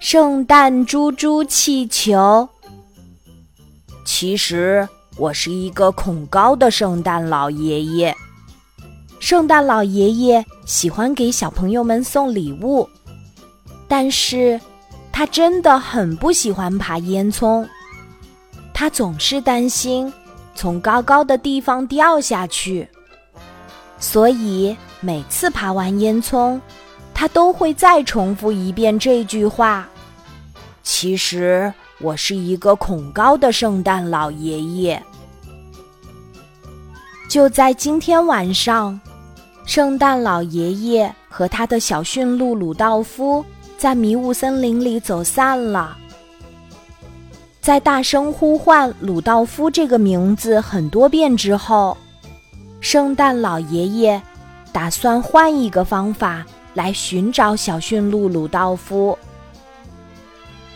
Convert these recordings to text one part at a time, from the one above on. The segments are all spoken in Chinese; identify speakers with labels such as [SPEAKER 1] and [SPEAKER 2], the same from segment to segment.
[SPEAKER 1] 圣诞猪猪气球。
[SPEAKER 2] 其实我是一个恐高的圣诞老爷爷。
[SPEAKER 1] 圣诞老爷爷喜欢给小朋友们送礼物，但是他真的很不喜欢爬烟囱。他总是担心从高高的地方掉下去，所以每次爬完烟囱。他都会再重复一遍这句话。
[SPEAKER 2] 其实我是一个恐高的圣诞老爷爷。
[SPEAKER 1] 就在今天晚上，圣诞老爷爷和他的小驯鹿鲁道夫在迷雾森林里走散了。在大声呼唤鲁道夫这个名字很多遍之后，圣诞老爷爷打算换一个方法。来寻找小驯鹿鲁道夫。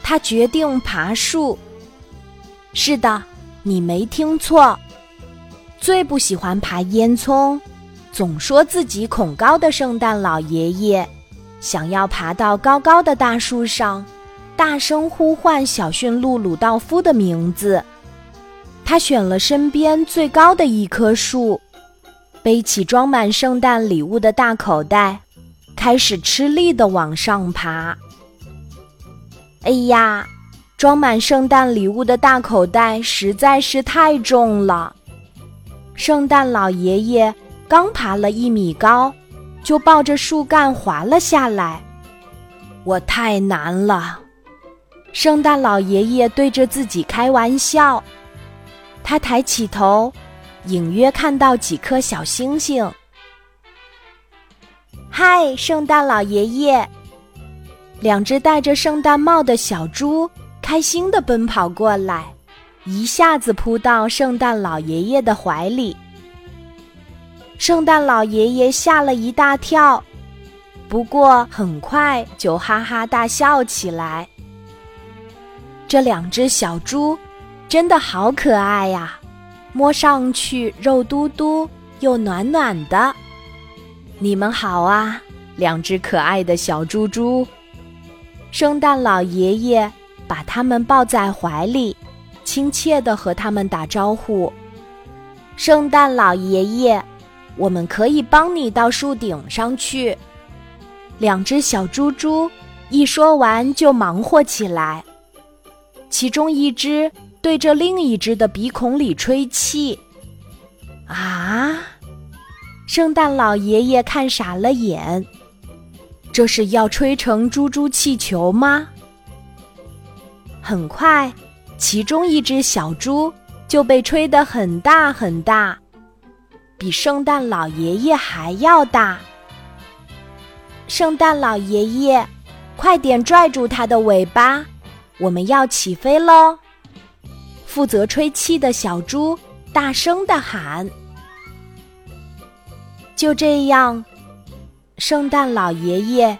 [SPEAKER 1] 他决定爬树。是的，你没听错。最不喜欢爬烟囱，总说自己恐高的圣诞老爷爷，想要爬到高高的大树上，大声呼唤小驯鹿鲁道夫的名字。他选了身边最高的一棵树，背起装满圣诞礼物的大口袋。开始吃力的往上爬。哎呀，装满圣诞礼物的大口袋实在是太重了。圣诞老爷爷刚爬了一米高，就抱着树干滑了下来。我太难了，圣诞老爷爷对着自己开玩笑。他抬起头，隐约看到几颗小星星。嗨，圣诞老爷爷！两只戴着圣诞帽的小猪开心的奔跑过来，一下子扑到圣诞老爷爷的怀里。圣诞老爷爷吓了一大跳，不过很快就哈哈大笑起来。这两只小猪真的好可爱呀，摸上去肉嘟嘟又暖暖的。你们好啊，两只可爱的小猪猪。圣诞老爷爷把它们抱在怀里，亲切地和它们打招呼。圣诞老爷爷，我们可以帮你到树顶上去。两只小猪猪一说完就忙活起来，其中一只对着另一只的鼻孔里吹气。圣诞老爷爷看傻了眼，这是要吹成猪猪气球吗？很快，其中一只小猪就被吹得很大很大，比圣诞老爷爷还要大。圣诞老爷爷，快点拽住它的尾巴，我们要起飞喽！负责吹气的小猪大声的喊。就这样，圣诞老爷爷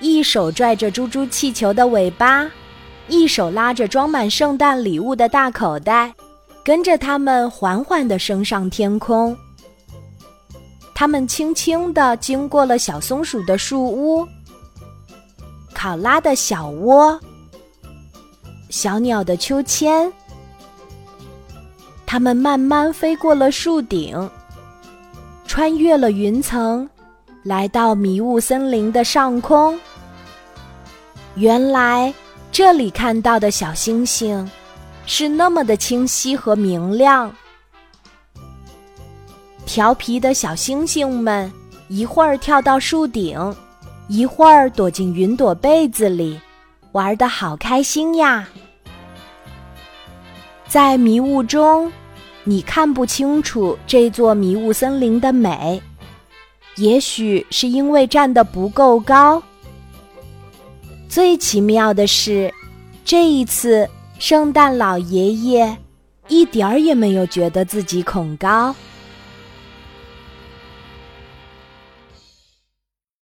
[SPEAKER 1] 一手拽着猪猪气球的尾巴，一手拉着装满圣诞礼物的大口袋，跟着他们缓缓的升上天空。他们轻轻的经过了小松鼠的树屋、考拉的小窝、小鸟的秋千，他们慢慢飞过了树顶。穿越了云层，来到迷雾森林的上空。原来这里看到的小星星是那么的清晰和明亮。调皮的小星星们一会儿跳到树顶，一会儿躲进云朵被子里，玩的好开心呀！在迷雾中。你看不清楚这座迷雾森林的美，也许是因为站得不够高。最奇妙的是，这一次圣诞老爷爷一点儿也没有觉得自己恐高。